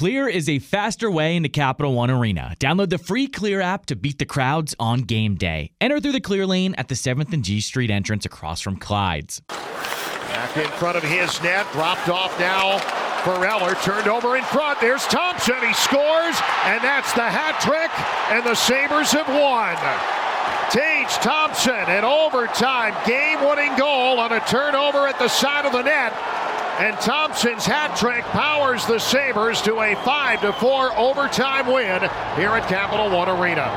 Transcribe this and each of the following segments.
Clear is a faster way into Capital One Arena. Download the free Clear app to beat the crowds on game day. Enter through the Clear lane at the 7th and G Street entrance across from Clyde's. Back in front of his net, dropped off now for turned over in front. There's Thompson. He scores, and that's the hat trick, and the Sabres have won. Tage Thompson, an overtime game winning goal on a turnover at the side of the net. And Thompson's hat trick powers the Sabres to a 5 to 4 overtime win here at Capital One Arena.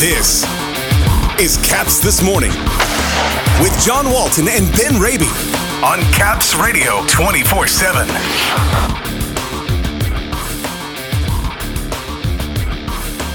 This is Caps This Morning with John Walton and Ben Raby on Caps Radio 24 7.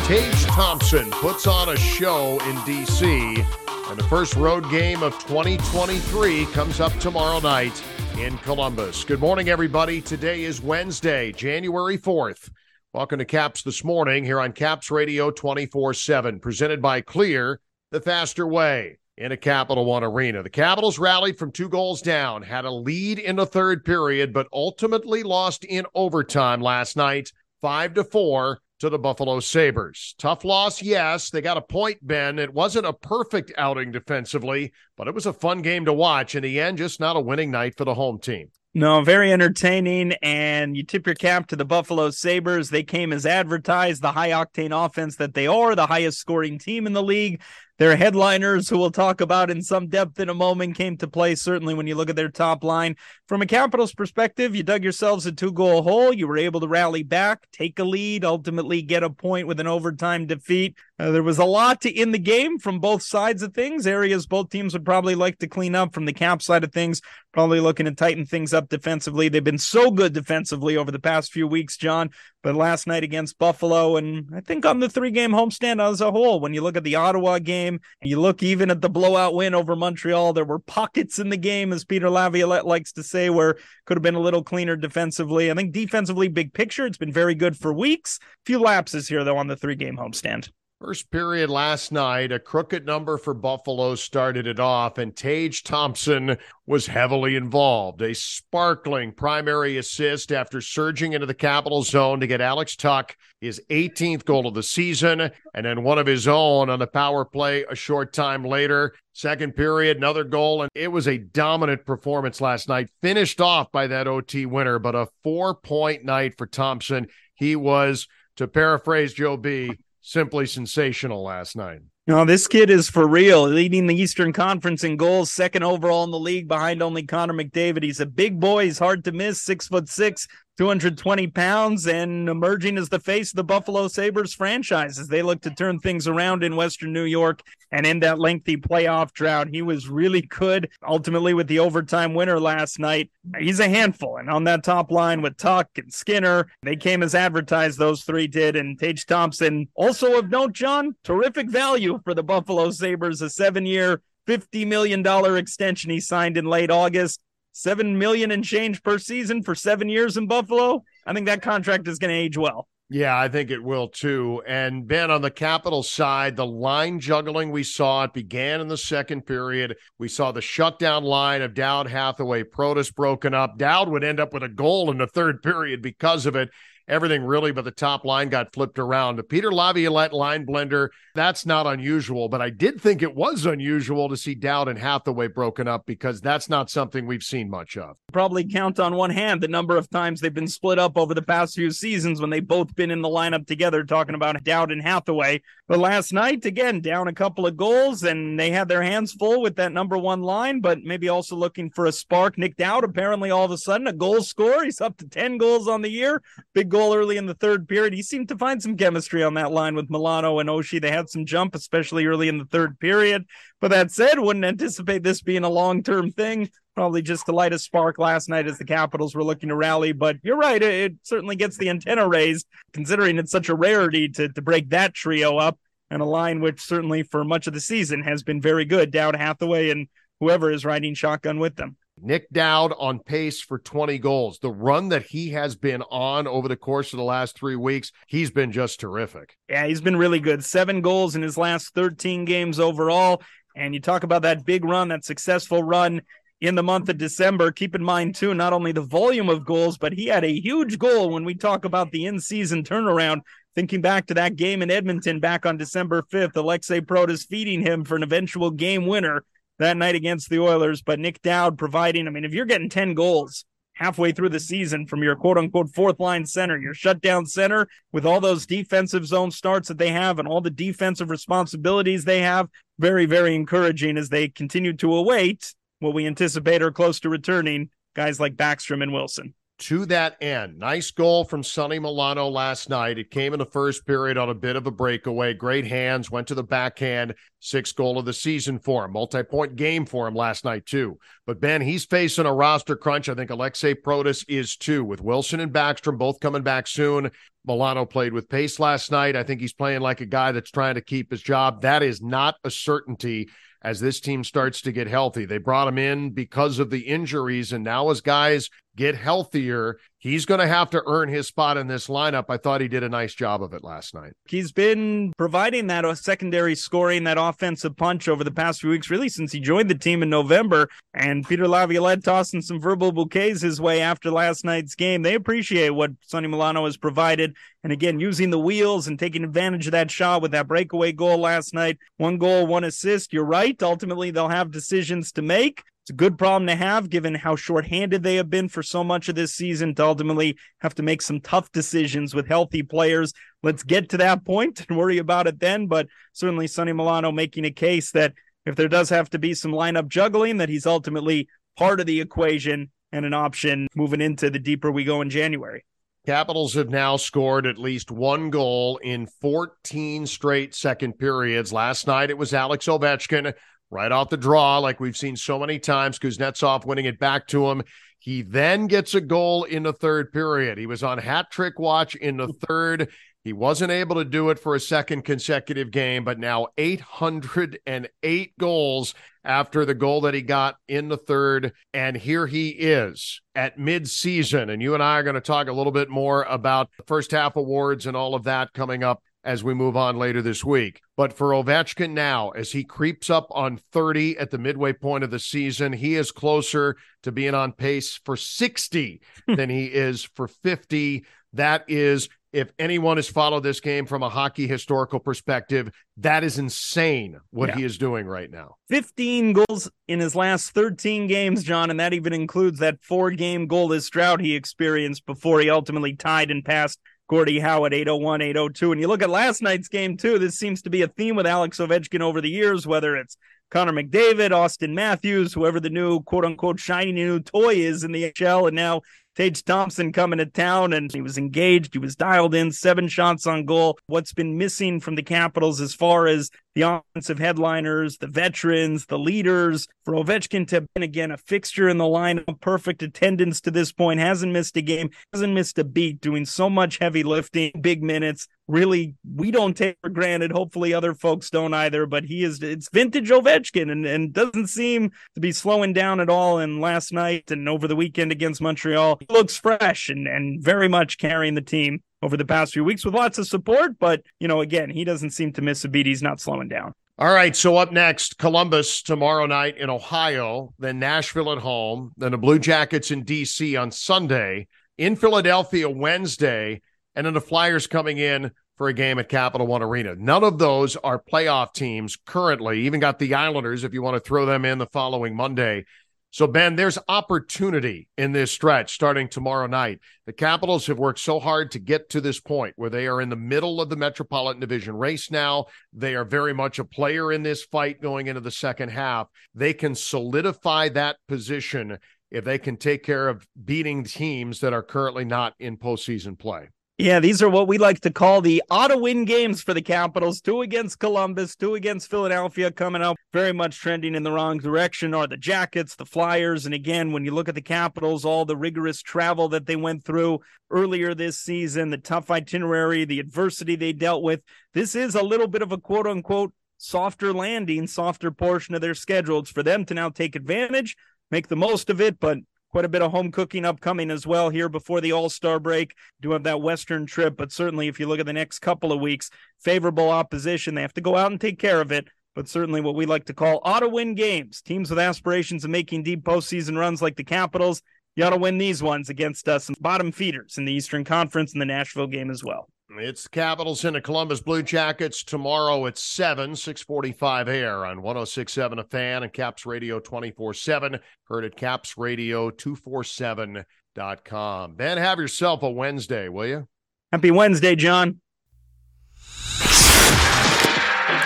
Tage Thompson puts on a show in D.C. And the first road game of 2023 comes up tomorrow night in Columbus. Good morning, everybody. Today is Wednesday, January 4th. Welcome to Caps this morning here on Caps Radio 24 7, presented by Clear, the faster way in a Capital One arena. The Capitals rallied from two goals down, had a lead in the third period, but ultimately lost in overtime last night, 5 to 4 to the Buffalo Sabres. Tough loss, yes. They got a point, Ben. It wasn't a perfect outing defensively, but it was a fun game to watch. In the end, just not a winning night for the home team. No, very entertaining. And you tip your cap to the Buffalo Sabres. They came as advertised, the high octane offense that they are, the highest scoring team in the league. Their headliners, who we'll talk about in some depth in a moment, came to play certainly when you look at their top line. From a Capitals perspective, you dug yourselves a two goal hole. You were able to rally back, take a lead, ultimately get a point with an overtime defeat. Uh, there was a lot to in the game from both sides of things, areas both teams would probably like to clean up. From the cap side of things, probably looking to tighten things up defensively. They've been so good defensively over the past few weeks, John. But last night against Buffalo, and I think on the three game homestand as a whole, when you look at the Ottawa game, you look even at the blowout win over Montreal, there were pockets in the game, as Peter Laviolette likes to say, where could have been a little cleaner defensively. I think defensively, big picture, it's been very good for weeks. Few lapses here, though, on the three game homestand. First period last night, a crooked number for Buffalo started it off, and Tage Thompson was heavily involved. A sparkling primary assist after surging into the capital zone to get Alex Tuch his 18th goal of the season, and then one of his own on the power play a short time later. Second period, another goal, and it was a dominant performance last night. Finished off by that OT winner, but a four point night for Thompson. He was, to paraphrase Joe B, simply sensational last night. No, this kid is for real, leading the Eastern Conference in goals, second overall in the league behind only Connor McDavid. He's a big boy. He's hard to miss, six foot six, 220 pounds, and emerging as the face of the Buffalo Sabres franchise as they look to turn things around in Western New York and in that lengthy playoff drought. He was really good ultimately with the overtime winner last night. He's a handful. And on that top line with Tuch and Skinner, they came as advertised, those three did. And Tage Thompson, also of note, John, terrific value for the Buffalo Sabres, a seven year, $50 million extension he signed in late August seven million and change per season for seven years in Buffalo. I think that contract is going to age well. Yeah, I think it will too. And Ben, on the Capital side, the line juggling we saw it began in the second period. We saw the shutdown line of Dowd Hathaway Protas broken up. Dowd would end up with a goal in the third period because of it everything really but the top line got flipped around. The Peter Laviolette line blender, that's not unusual, but I did think it was unusual to see Dowd and Hathaway broken up because that's not something we've seen much of. Probably count on one hand the number of times they've been split up over the past few seasons when they've both been in the lineup together talking about Dowd and Hathaway. But last night, again, down a couple of goals and they had their hands full with that number one line, but maybe also looking for a spark. Nick Dowd, apparently all of a sudden a goal scorer. He's up to 10 goals on the year. Big goal early in the third period. He seemed to find some chemistry on that line with Milano and Oshie. They had some jump, especially early in the third period. But that said, wouldn't anticipate this being a long term thing. Probably just to light a spark last night as the Capitals were looking to rally. But you're right, it, it certainly gets the antenna raised, considering it's such a rarity to, to break that trio up and a line which certainly for much of the season has been very good. Dowd Hathaway and whoever is riding shotgun with them. Nick Dowd on pace for 20 goals. The run that he has been on over the course of the last three weeks, he's been just terrific. Yeah, he's been really good. Seven goals in his last 13 games overall. And you talk about that big run, that successful run in the month of December. Keep in mind, too, not only the volume of goals, but he had a huge goal when we talk about the in season turnaround. Thinking back to that game in Edmonton back on December 5th, Alexei Protas feeding him for an eventual game winner that night against the Oilers. But Nick Dowd providing, I mean, if you're getting 10 goals halfway through the season from your quote unquote fourth line center, your shutdown center with all those defensive zone starts that they have and all the defensive responsibilities they have, very, very encouraging as they continue to await what we anticipate are close to returning guys like Backstrom and Wilson to that end. Nice goal from Sonny Milano last night. It came in the first period on a bit of a breakaway. Great hands, went to the backhand. Sixth goal of the season for him. Multi point game for him last night, too. But Ben, he's facing a roster crunch. I think Alexei Protas is too, with Wilson and Backstrom both coming back soon. Milano played with pace last night. I think he's playing like a guy that's trying to keep his job. That is not a certainty as this team starts to get healthy. They brought him in because of the injuries, and now as guys get healthier, he's going to have to earn his spot in this lineup. I thought he did a nice job of it last night. He's been providing that secondary scoring, that offensive punch over the past few weeks, really since he joined the team in November. And Peter Laviolette tossing some verbal bouquets his way after last night's game. They appreciate what Sonny Milano has provided. And again, using the wheels and taking advantage of that shot with that breakaway goal last night. One goal, one assist. You're right. Ultimately, they'll have decisions to make. It's a good problem to have given how shorthanded they have been for so much of this season to ultimately have to make some tough decisions with healthy players. Let's get to that point and worry about it then. But certainly Sonny Milano making a case that if there does have to be some lineup juggling, that he's ultimately part of the equation and an option moving into the deeper we go in January. Capitals have now scored at least one goal in 14 straight second periods. Last night it was Alex Ovechkin right off the draw, like we've seen so many times. Kuznetsov winning it back to him. He then gets a goal in the third period. He was on hat trick watch in the third. He wasn't able to do it for a second consecutive game, but now 808 goals after the goal that he got in the third. And here he is at midseason. And you and I are going to talk a little bit more about the first half awards and all of that coming up as we move on later this week. But for Ovechkin now, as he creeps up on 30 at the midway point of the season, he is closer to being on pace for 60 than he is for 50. That is, if anyone has followed this game from a hockey historical perspective, that is insane what yeah. he is doing right now. 15 goals in his last 13 games, John, and that even includes that four game goalless drought he experienced before he ultimately tied and passed Gordie Howe at 801, 802. And you look at last night's game, too. This seems to be a theme with Alex Ovechkin over the years, whether it's Connor McDavid, Austin Matthews, whoever the new quote unquote shiny new toy is in the HL, and now Tage Thompson coming to town and he was engaged. He was dialed in, seven shots on goal. What's been missing from the Capitals as far as the offensive headliners, the veterans, the leaders. For Ovechkin to have been again a fixture in the lineup, perfect attendance to this point, hasn't missed a game, hasn't missed a beat, doing so much heavy lifting, big minutes. Really, we don't take for granted. Hopefully, other folks don't either. But he is it's vintage Ovechkin and, and doesn't seem to be slowing down at all. And last night and over the weekend against Montreal, he looks fresh and, and very much carrying the team over the past few weeks with lots of support. But, you know, again, he doesn't seem to miss a beat. He's not slowing down. All right. So up next, Columbus tomorrow night in Ohio, then Nashville at home, then the Blue Jackets in D.C. on Sunday, in Philadelphia Wednesday, and then the Flyers coming in for a game at Capital One Arena. None of those are playoff teams currently. Even got the Islanders if you want to throw them in the following Monday. So, Ben, there's opportunity in this stretch starting tomorrow night. The Capitals have worked so hard to get to this point where they are in the middle of the Metropolitan Division race now. They are very much a player in this fight going into the second half. They can solidify that position if they can take care of beating teams that are currently not in postseason play. Yeah, these are what we like to call the auto win games for the Capitals. Two against Columbus, two against Philadelphia coming up. Very much trending in the wrong direction are the Jackets, the Flyers. And again, when you look at the Capitals, all the rigorous travel that they went through earlier this season, the tough itinerary, the adversity they dealt with, this is a little bit of a quote unquote softer landing, softer portion of their schedule. It's for them to now take advantage, make the most of it. But quite a bit of home cooking upcoming as well here before the All Star break. Do have that Western trip, but certainly if you look at the next couple of weeks, favorable opposition. They have to go out and take care of it. but certainly what we like to call auto win games. Teams with aspirations of making deep postseason runs like the Capitals, you ought to win these ones against us, some bottom feeders in the Eastern Conference and the Nashville game as well. It's the Capitals and the Columbus Blue Jackets tomorrow at 7, 645 air on 1067 A Fan and Caps Radio 24 7. Heard at capsradio247.com. Ben, have yourself a Wednesday, will you? Happy Wednesday, John.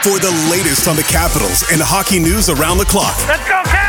For the latest on the Capitals and hockey news around the clock. Let's go, Caps!